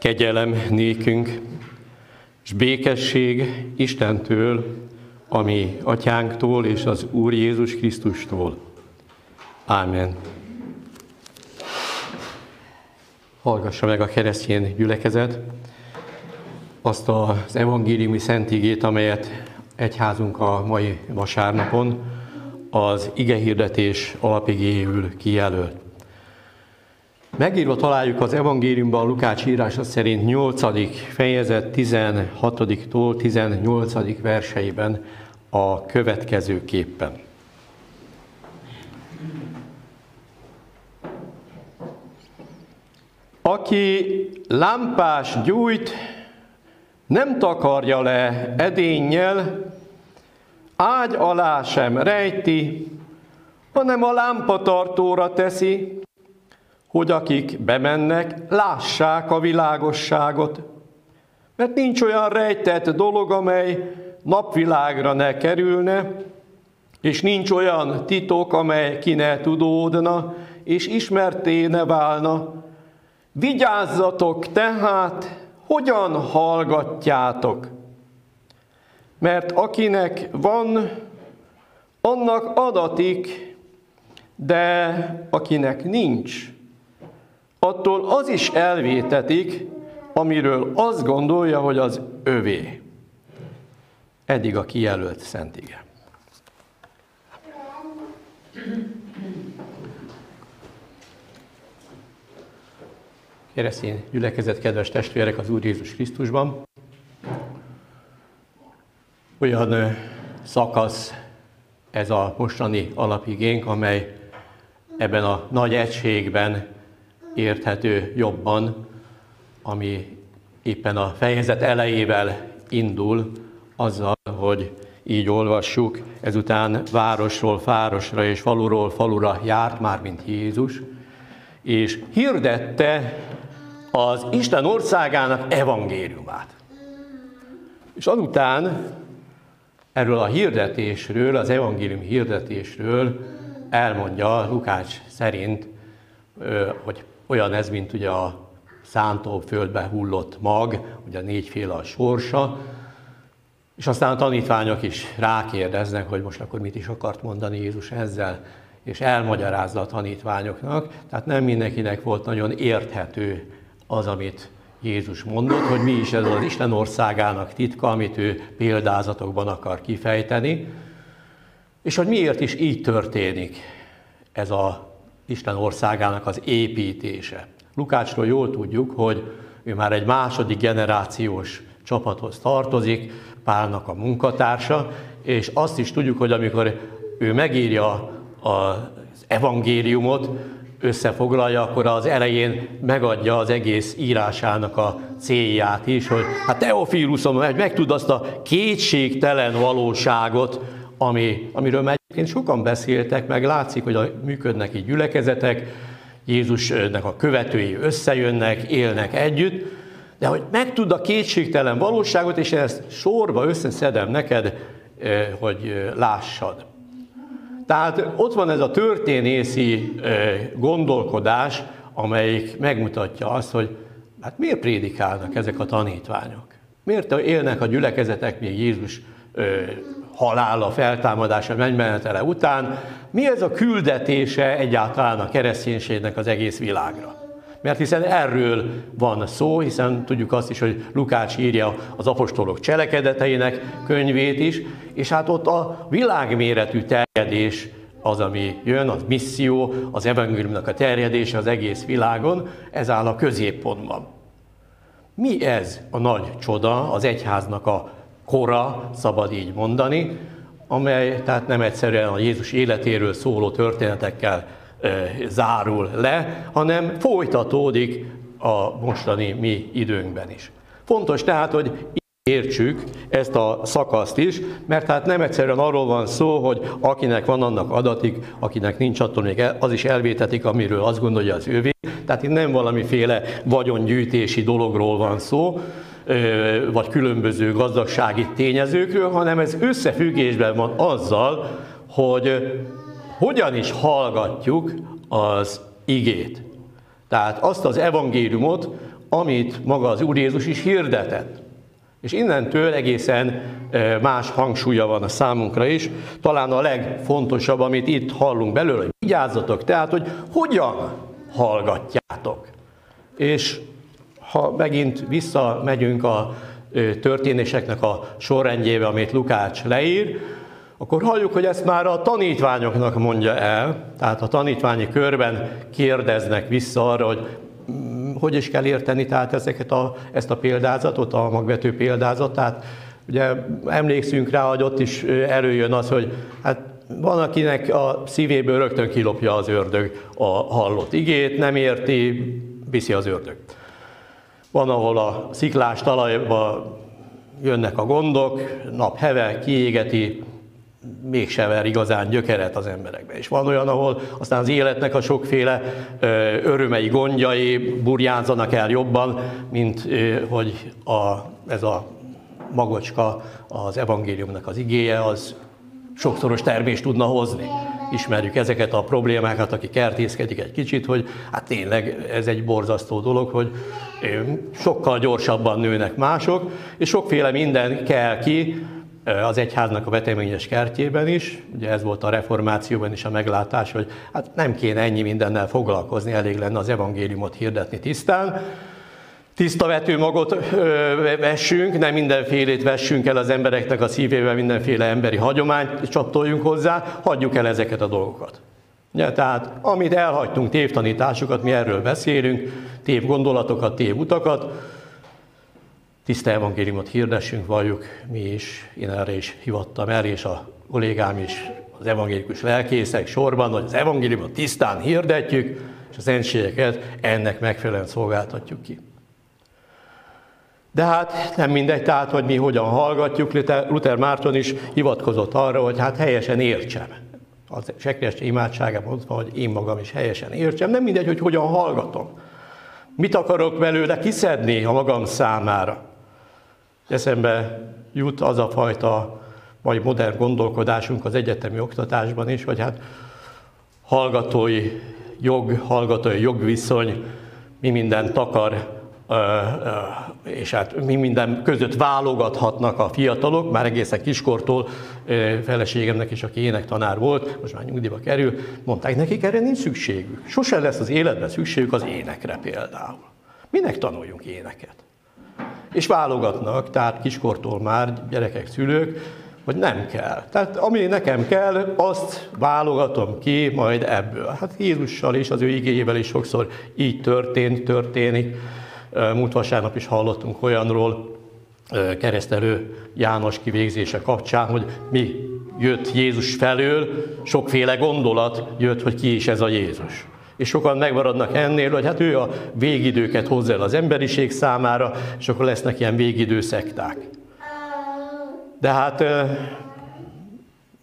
Kegyelem nékünk, és békesség Istentől, ami atyánktól és az Úr Jézus Krisztustól. Ámen. Hallgassa meg a keresztény gyülekezet azt az evangéliumi szentigét, amelyet egyházunk a mai vasárnapon az igehirdetés alapigéül kijelölt. Megírva találjuk az evangéliumban Lukács írása szerint 8. fejezet 16-tól 18. verseiben a következőképpen. Aki lámpás gyújt, nem takarja le edénnyel, ágy alá sem rejti, hanem a lámpatartóra teszi, hogy akik bemennek, lássák a világosságot. Mert nincs olyan rejtett dolog, amely napvilágra ne kerülne, és nincs olyan titok, amely ki ne tudódna, és ismerté ne válna. Vigyázzatok tehát, hogyan hallgatjátok. Mert akinek van, annak adatik, de akinek nincs, attól az is elvétetik, amiről azt gondolja, hogy az övé. Eddig a kijelölt szentige. Keresztény gyülekezet, kedves testvérek az Úr Jézus Krisztusban. Olyan szakasz ez a mostani alapigénk, amely ebben a nagy egységben érthető jobban, ami éppen a fejezet elejével indul, azzal, hogy így olvassuk, ezután városról városra és faluról falura járt már, mint Jézus, és hirdette az Isten országának evangéliumát. És azután erről a hirdetésről, az evangélium hirdetésről elmondja Lukács szerint, hogy olyan ez, mint ugye a szántóföldbe hullott mag, ugye négyféle a sorsa, és aztán a tanítványok is rákérdeznek, hogy most akkor mit is akart mondani Jézus ezzel, és elmagyarázza a tanítványoknak. Tehát nem mindenkinek volt nagyon érthető az, amit Jézus mondott, hogy mi is ez az Isten országának titka, amit ő példázatokban akar kifejteni, és hogy miért is így történik ez a Isten országának az építése. Lukácsról jól tudjuk, hogy ő már egy második generációs csapathoz tartozik, Pálnak a munkatársa, és azt is tudjuk, hogy amikor ő megírja az evangéliumot, összefoglalja, akkor az elején megadja az egész írásának a célját is, hogy hát Teofilusom, hogy megtud azt a kétségtelen valóságot, ami, amiről egyébként sokan beszéltek, meg látszik, hogy a, működnek így gyülekezetek, Jézusnak a követői összejönnek, élnek együtt, de hogy megtud a kétségtelen valóságot, és ezt sorba összeszedem neked, eh, hogy eh, lássad. Tehát ott van ez a történészi eh, gondolkodás, amelyik megmutatja azt, hogy hát miért prédikálnak ezek a tanítványok? Miért élnek a gyülekezetek még Jézus halála, feltámadása, mennymenetele után? Mi ez a küldetése egyáltalán a kereszténységnek az egész világra? Mert hiszen erről van szó, hiszen tudjuk azt is, hogy Lukács írja az apostolok cselekedeteinek könyvét is, és hát ott a világméretű terjedés az, ami jön, az misszió, az evangéliumnak a terjedése az egész világon, ez áll a középpontban. Mi ez a nagy csoda, az egyháznak a kora, szabad így mondani, amely tehát nem egyszerűen a Jézus életéről szóló történetekkel zárul le, hanem folytatódik a mostani mi időnkben is. Fontos tehát, hogy értsük ezt a szakaszt is, mert hát nem egyszerűen arról van szó, hogy akinek van, annak adatik, akinek nincs, attól még az is elvétetik, amiről azt gondolja az ővé. Tehát itt nem valamiféle vagyongyűjtési dologról van szó, vagy különböző gazdagsági tényezőkről, hanem ez összefüggésben van azzal, hogy hogyan is hallgatjuk az igét. Tehát azt az evangéliumot, amit maga az Úr Jézus is hirdetett. És innentől egészen más hangsúlya van a számunkra is. Talán a legfontosabb, amit itt hallunk belőle, hogy vigyázzatok, tehát, hogy hogyan hallgatjátok. És ha megint visszamegyünk a történéseknek a sorrendjébe, amit Lukács leír, akkor halljuk, hogy ezt már a tanítványoknak mondja el, tehát a tanítványi körben kérdeznek vissza arra, hogy mm, hogy is kell érteni tehát ezeket a, ezt a példázatot, a magvető példázatát. Ugye emlékszünk rá, hogy ott is előjön az, hogy hát van, akinek a szívéből rögtön kilopja az ördög a hallott igét, nem érti, viszi az ördög. Van, ahol a sziklás talajba jönnek a gondok, nap heve, kiégeti, mégse ver igazán gyökeret az emberekbe. És van olyan, ahol aztán az életnek a sokféle örömei, gondjai burjánzanak el jobban, mint hogy a, ez a magocska, az evangéliumnak az igéje, az sokszoros termést tudna hozni. Ismerjük ezeket a problémákat, aki kertészkedik egy kicsit, hogy hát tényleg ez egy borzasztó dolog, hogy sokkal gyorsabban nőnek mások, és sokféle minden kell ki, az egyháznak a veteményes kertjében is, ugye ez volt a reformációban is a meglátás, hogy hát nem kéne ennyi mindennel foglalkozni, elég lenne az evangéliumot hirdetni tisztán, tiszta vetőmagot vessünk, nem mindenfélét vessünk el az embereknek a szívével, mindenféle emberi hagyományt csatoljunk hozzá, hagyjuk el ezeket a dolgokat. Ja, tehát amit elhagytunk, tévtanításokat, mi erről beszélünk, tév gondolatokat, tév utakat, tiszta evangéliumot hirdessünk, valljuk mi is, én erre is hivattam el, és a kollégám is, az evangélikus lelkészek sorban, hogy az evangéliumot tisztán hirdetjük, és az szentségeket ennek megfelelően szolgáltatjuk ki. De hát nem mindegy, tehát, hogy mi hogyan hallgatjuk. Luther Márton is hivatkozott arra, hogy hát helyesen értsem. Az sekres imádságában mondva, hogy én magam is helyesen értsem. Nem mindegy, hogy hogyan hallgatom. Mit akarok belőle kiszedni a magam számára. Eszembe jut az a fajta mai modern gondolkodásunk az egyetemi oktatásban is, hogy hát hallgatói jog, hallgatói jogviszony, mi mindent akar és hát mi minden között válogathatnak a fiatalok, már egészen kiskortól feleségemnek is, aki énektanár volt, most már nyugdíjba kerül, mondták nekik, erre nincs szükségük. Sose lesz az életben szükségük az énekre például. Minek tanuljunk éneket? És válogatnak, tehát kiskortól már gyerekek, szülők, hogy nem kell. Tehát ami nekem kell, azt válogatom ki majd ebből. Hát Jézussal is, az ő igényével is sokszor így történt, történik. Múlt vasárnap is hallottunk olyanról, keresztelő János kivégzése kapcsán, hogy mi jött Jézus felől, sokféle gondolat jött, hogy ki is ez a Jézus. És sokan megmaradnak ennél, hogy hát ő a végidőket hozza el az emberiség számára, és akkor lesznek ilyen végidő szekták. De hát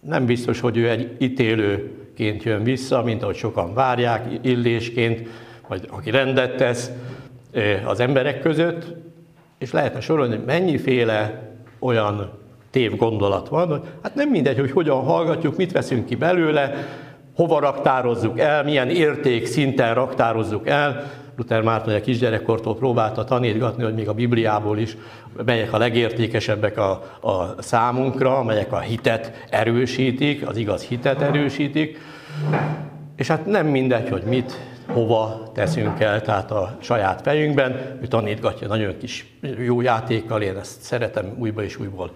nem biztos, hogy ő egy ítélőként jön vissza, mint ahogy sokan várják, illésként, vagy aki rendet tesz, az emberek között, és lehetne sorolni, hogy mennyiféle olyan tév gondolat van, hogy hát nem mindegy, hogy hogyan hallgatjuk, mit veszünk ki belőle, hova raktározzuk el, milyen érték szinten raktározzuk el. Luther Márton a kisgyerekkortól próbálta tanítgatni, hogy még a Bibliából is melyek a legértékesebbek a, a számunkra, melyek a hitet erősítik, az igaz hitet erősítik. És hát nem mindegy, hogy mit hova teszünk el, tehát a saját fejünkben. Ő tanítgatja nagyon kis jó játékkal, én ezt szeretem újba és újból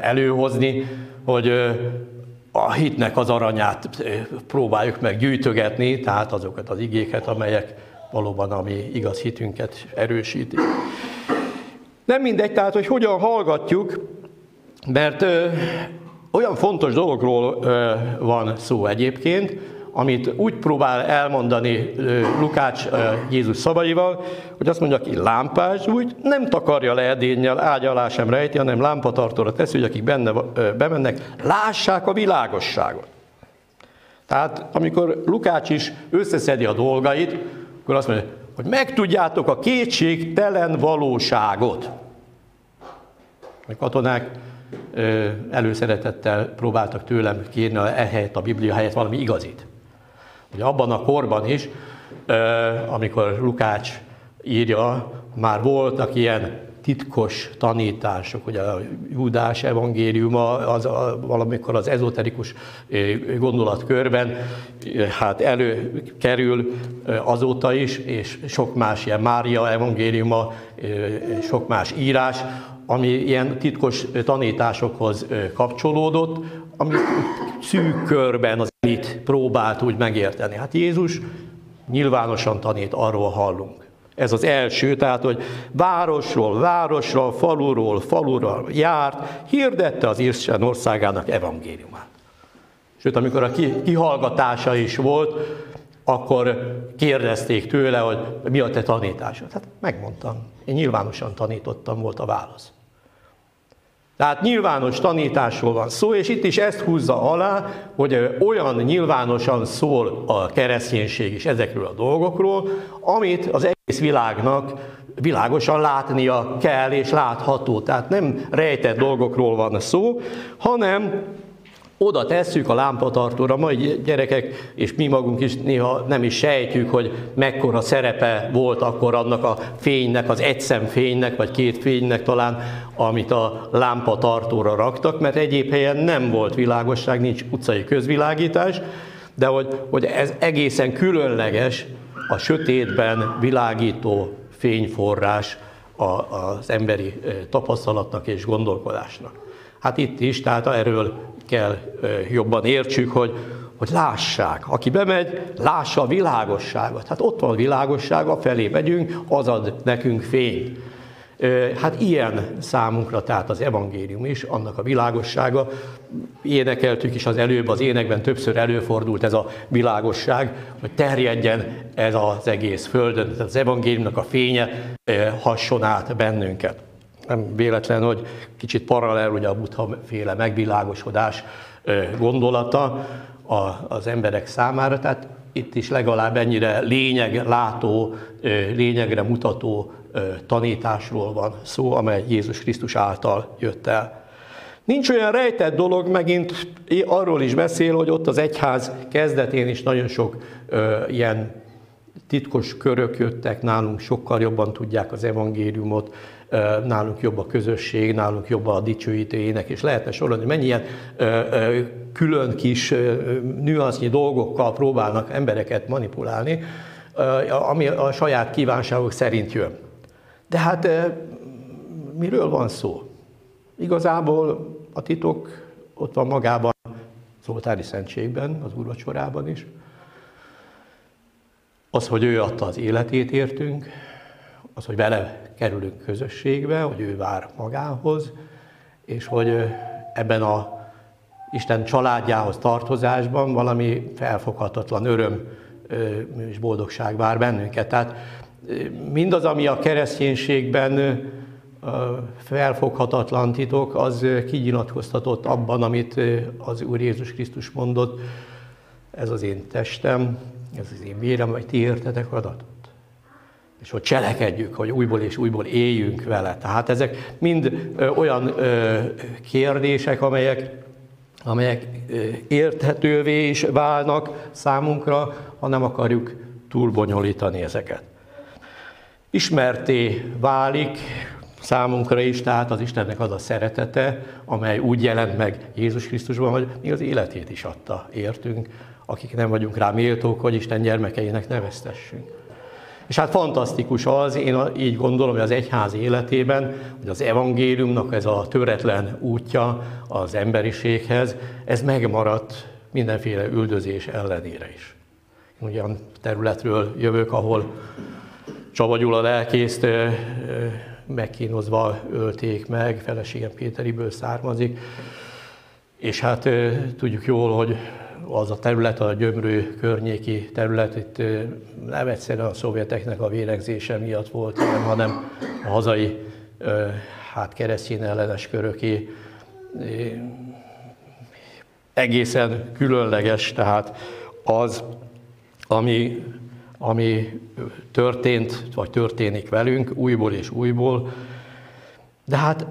előhozni, hogy a hitnek az aranyát próbáljuk meg gyűjtögetni, tehát azokat az igéket, amelyek valóban a mi igaz hitünket erősítik. Nem mindegy, tehát, hogy hogyan hallgatjuk, mert ö, olyan fontos dologról ö, van szó egyébként, amit úgy próbál elmondani Lukács Jézus szavaival, hogy azt mondja, aki lámpás, úgy nem takarja le edénnyel, ágy alá sem rejti, hanem lámpatartóra teszi, hogy akik benne bemennek, lássák a világosságot. Tehát amikor Lukács is összeszedi a dolgait, akkor azt mondja, hogy megtudjátok a kétségtelen valóságot. A katonák előszeretettel próbáltak tőlem kérni ehelyett a Biblia helyett valami igazit. Ugye abban a korban is, amikor Lukács írja, már voltak ilyen titkos tanítások, ugye a Júdás evangéliuma az a, valamikor az ezoterikus gondolatkörben hát előkerül azóta is, és sok más ilyen Mária evangéliuma, sok más írás, ami ilyen titkos tanításokhoz kapcsolódott, ami szűk körben az elit próbált úgy megérteni. Hát Jézus nyilvánosan tanít, arról hallunk. Ez az első, tehát, hogy városról, városról, faluról, faluról járt, hirdette az Isten országának evangéliumát. Sőt, amikor a kihallgatása is volt, akkor kérdezték tőle, hogy mi a te tanításod. Hát megmondtam, én nyilvánosan tanítottam, volt a válasz. Tehát nyilvános tanításról van szó, és itt is ezt húzza alá, hogy olyan nyilvánosan szól a kereszténység is ezekről a dolgokról, amit az egész világnak világosan látnia kell és látható. Tehát nem rejtett dolgokról van szó, hanem oda tesszük a lámpatartóra, majd gyerekek, és mi magunk is néha nem is sejtjük, hogy mekkora szerepe volt akkor annak a fénynek, az egyszem fénynek, vagy két fénynek talán, amit a lámpatartóra raktak, mert egyéb helyen nem volt világosság, nincs utcai közvilágítás, de hogy, hogy ez egészen különleges a sötétben világító fényforrás az emberi tapasztalatnak és gondolkodásnak. Hát itt is, tehát erről kell jobban értsük, hogy, hogy lássák. Aki bemegy, lássa a világosságot. Hát ott van a világosság, a felé megyünk, az ad nekünk fényt. Hát ilyen számunkra, tehát az evangélium is, annak a világossága. Énekeltük is az előbb, az énekben többször előfordult ez a világosság, hogy terjedjen ez az egész földön, tehát az evangéliumnak a fénye hasson át bennünket nem véletlen, hogy kicsit paralel ugye a buddha féle megvilágosodás gondolata az emberek számára, tehát itt is legalább ennyire lényeg látó, lényegre mutató tanításról van szó, amely Jézus Krisztus által jött el. Nincs olyan rejtett dolog, megint arról is beszél, hogy ott az egyház kezdetén is nagyon sok ö, ilyen titkos körök jöttek, nálunk sokkal jobban tudják az evangéliumot, nálunk jobb a közösség, nálunk jobb a dicsőítő ének, és lehetne sorolni, mennyi ilyen külön kis nüansznyi dolgokkal próbálnak embereket manipulálni, ami a saját kívánságok szerint jön. De hát miről van szó? Igazából a titok ott van magában, az oltári szentségben, az úrvacsorában is. Az, hogy ő adta az életét értünk, az, hogy vele kerülünk közösségbe, hogy ő vár magához, és hogy ebben a Isten családjához tartozásban valami felfoghatatlan öröm és boldogság vár bennünket. Tehát mindaz, ami a kereszténységben felfoghatatlan titok, az kinyilatkoztatott abban, amit az Úr Jézus Krisztus mondott, ez az én testem, ez az én vérem, vagy ti értetek adatot és hogy cselekedjük, hogy újból és újból éljünk vele. Tehát ezek mind olyan kérdések, amelyek, amelyek érthetővé is válnak számunkra, ha nem akarjuk túlbonyolítani ezeket. Ismerté válik számunkra is, tehát az Istennek az a szeretete, amely úgy jelent meg Jézus Krisztusban, hogy mi az életét is adta, értünk, akik nem vagyunk rá méltók, hogy Isten gyermekeinek neveztessünk. És hát fantasztikus az, én így gondolom, hogy az egyház életében, hogy az evangéliumnak ez a töretlen útja az emberiséghez, ez megmaradt mindenféle üldözés ellenére is. Én olyan területről jövök, ahol Csaba Gyula lelkészt megkínozva ölték meg, feleségem Péteriből származik, és hát tudjuk jól, hogy az a terület, a gyömrő környéki terület, itt nem egyszerűen a szovjeteknek a vérengzése miatt volt, hanem a hazai hát keresztény ellenes köröké egészen különleges, tehát az, ami, ami történt, vagy történik velünk újból és újból, de hát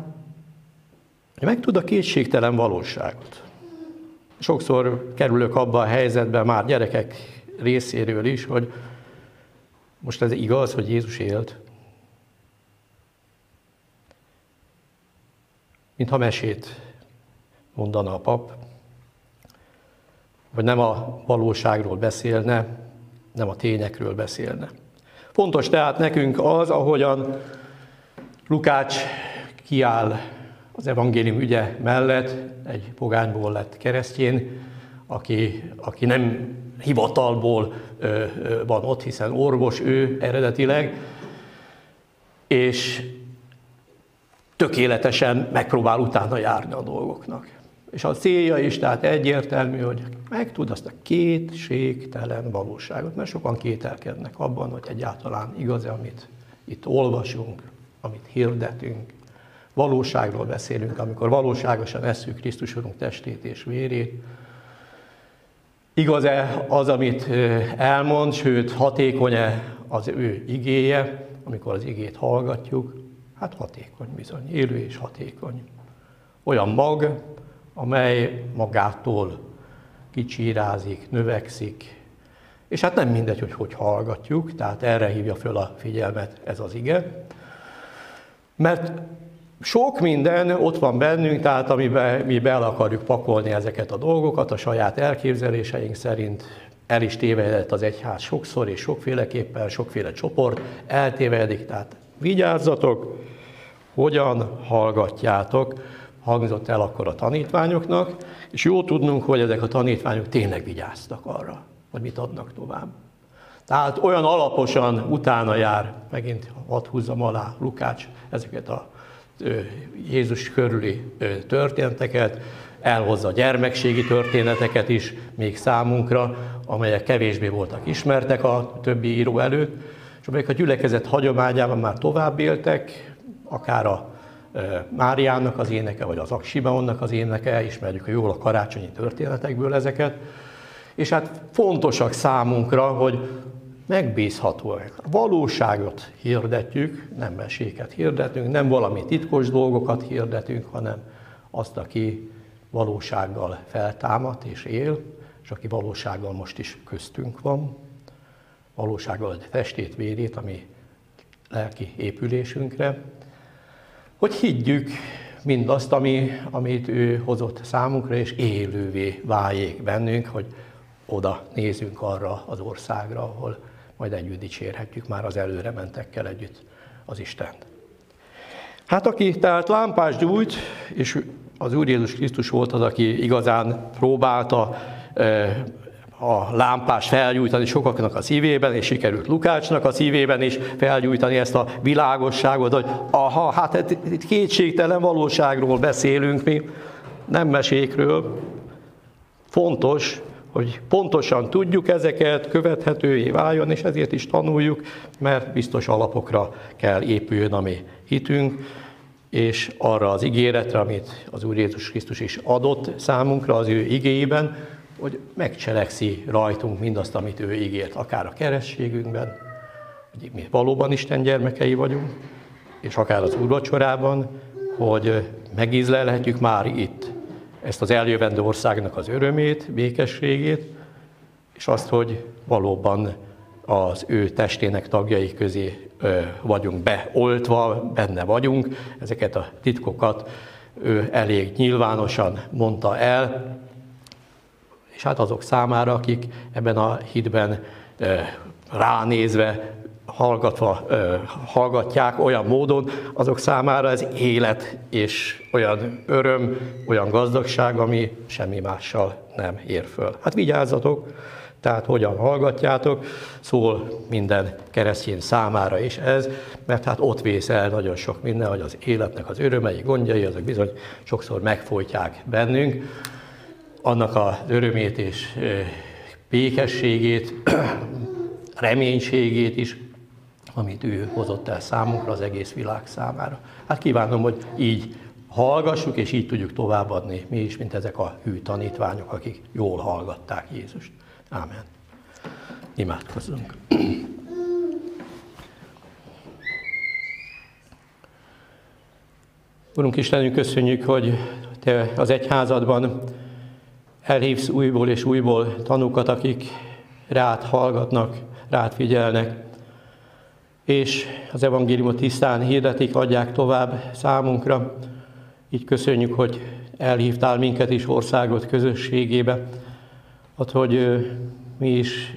meg tud a kétségtelen valóságot sokszor kerülök abba a helyzetbe már gyerekek részéről is, hogy most ez igaz, hogy Jézus élt? Mintha mesét mondana a pap, vagy nem a valóságról beszélne, nem a tényekről beszélne. Fontos tehát nekünk az, ahogyan Lukács kiáll az evangélium ügye mellett, egy pogányból lett keresztjén, aki, aki nem hivatalból ö, ö, van ott, hiszen orvos ő eredetileg, és tökéletesen megpróbál utána járni a dolgoknak. És a célja is tehát egyértelmű, hogy megtud azt a kétségtelen valóságot, mert sokan kételkednek abban, hogy egyáltalán igaz-e, amit itt olvasunk, amit hirdetünk. Valóságról beszélünk, amikor valóságosan eszük Krisztus testét és vérét. Igaz-e az, amit elmond, sőt hatékony-e az ő igéje, amikor az igét hallgatjuk? Hát hatékony bizony, élő és hatékony. Olyan mag, amely magától kicsírázik, növekszik, és hát nem mindegy, hogy hogy hallgatjuk, tehát erre hívja föl a figyelmet ez az ige. Mert sok minden ott van bennünk, tehát amiben mi be akarjuk pakolni ezeket a dolgokat, a saját elképzeléseink szerint el is tévedett az egyház sokszor és sokféleképpen, sokféle csoport eltévedik, tehát vigyázzatok, hogyan hallgatjátok, hangzott el akkor a tanítványoknak, és jó tudnunk, hogy ezek a tanítványok tényleg vigyáztak arra, hogy mit adnak tovább. Tehát olyan alaposan utána jár, megint hadd húzzam alá Lukács ezeket a Jézus körüli történeteket, elhozza gyermekségi történeteket is még számunkra, amelyek kevésbé voltak ismertek a többi író előtt, és amelyek a gyülekezet hagyományában már tovább éltek, akár a Máriának az éneke, vagy az Aksimeonnak az éneke, ismerjük jól a karácsonyi történetekből ezeket, és hát fontosak számunkra, hogy megbízhatóak. Valóságot hirdetjük, nem meséket hirdetünk, nem valami titkos dolgokat hirdetünk, hanem azt, aki valósággal feltámadt és él, és aki valósággal most is köztünk van, valósággal egy testét, vérét, ami lelki épülésünkre, hogy higgyük mindazt, ami, amit ő hozott számunkra, és élővé váljék bennünk, hogy oda nézünk arra az országra, ahol majd együtt dicsérhetjük már az előre mentekkel együtt az Istent. Hát aki tehát lámpás gyújt, és az Úr Jézus Krisztus volt az, aki igazán próbálta a lámpás felgyújtani sokaknak a szívében, és sikerült Lukácsnak a szívében is felgyújtani ezt a világosságot, hogy aha, hát itt kétségtelen valóságról beszélünk mi, nem mesékről. Fontos, hogy pontosan tudjuk ezeket, követhetővé váljon, és ezért is tanuljuk, mert biztos alapokra kell épüljön a mi hitünk, és arra az ígéretre, amit az Úr Jézus Krisztus is adott számunkra az ő igéjében, hogy megcselekszi rajtunk mindazt, amit ő ígért, akár a kerességünkben, hogy mi valóban Isten gyermekei vagyunk, és akár az úrvacsorában, hogy megízlelhetjük már itt ezt az eljövendő országnak az örömét, békességét, és azt, hogy valóban az ő testének tagjai közé vagyunk beoltva, benne vagyunk. Ezeket a titkokat ő elég nyilvánosan mondta el, és hát azok számára, akik ebben a hitben ránézve, hallgatva, hallgatják olyan módon, azok számára ez élet és olyan öröm, olyan gazdagság, ami semmi mással nem ér föl. Hát vigyázzatok, tehát hogyan hallgatjátok, szól minden keresztény számára is ez, mert hát ott vész el nagyon sok minden, hogy az életnek az örömei, gondjai, azok bizony sokszor megfolytják bennünk annak az örömét és békességét, reménységét is, amit ő hozott el számunkra, az egész világ számára. Hát kívánom, hogy így hallgassuk, és így tudjuk továbbadni mi is, mint ezek a hű tanítványok, akik jól hallgatták Jézust. Ámen. Imádkozzunk. Urunk Istenünk, köszönjük, hogy Te az egyházadban elhívsz újból és újból tanúkat, akik rád hallgatnak, rád figyelnek, és az evangéliumot tisztán hirdetik, adják tovább számunkra, Így köszönjük, hogy elhívtál minket is országot közösségébe, hát, hogy mi is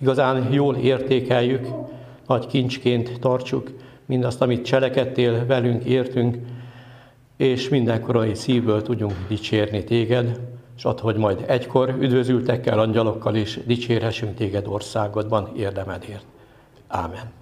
igazán jól értékeljük, nagy kincsként tartsuk mindazt, amit cselekedtél, velünk értünk, és mindenkorai szívből tudjunk dicsérni téged, és ad, hogy majd egykor üdvözültekkel, angyalokkal is dicsérhessünk téged országodban érdemedért. Ámen.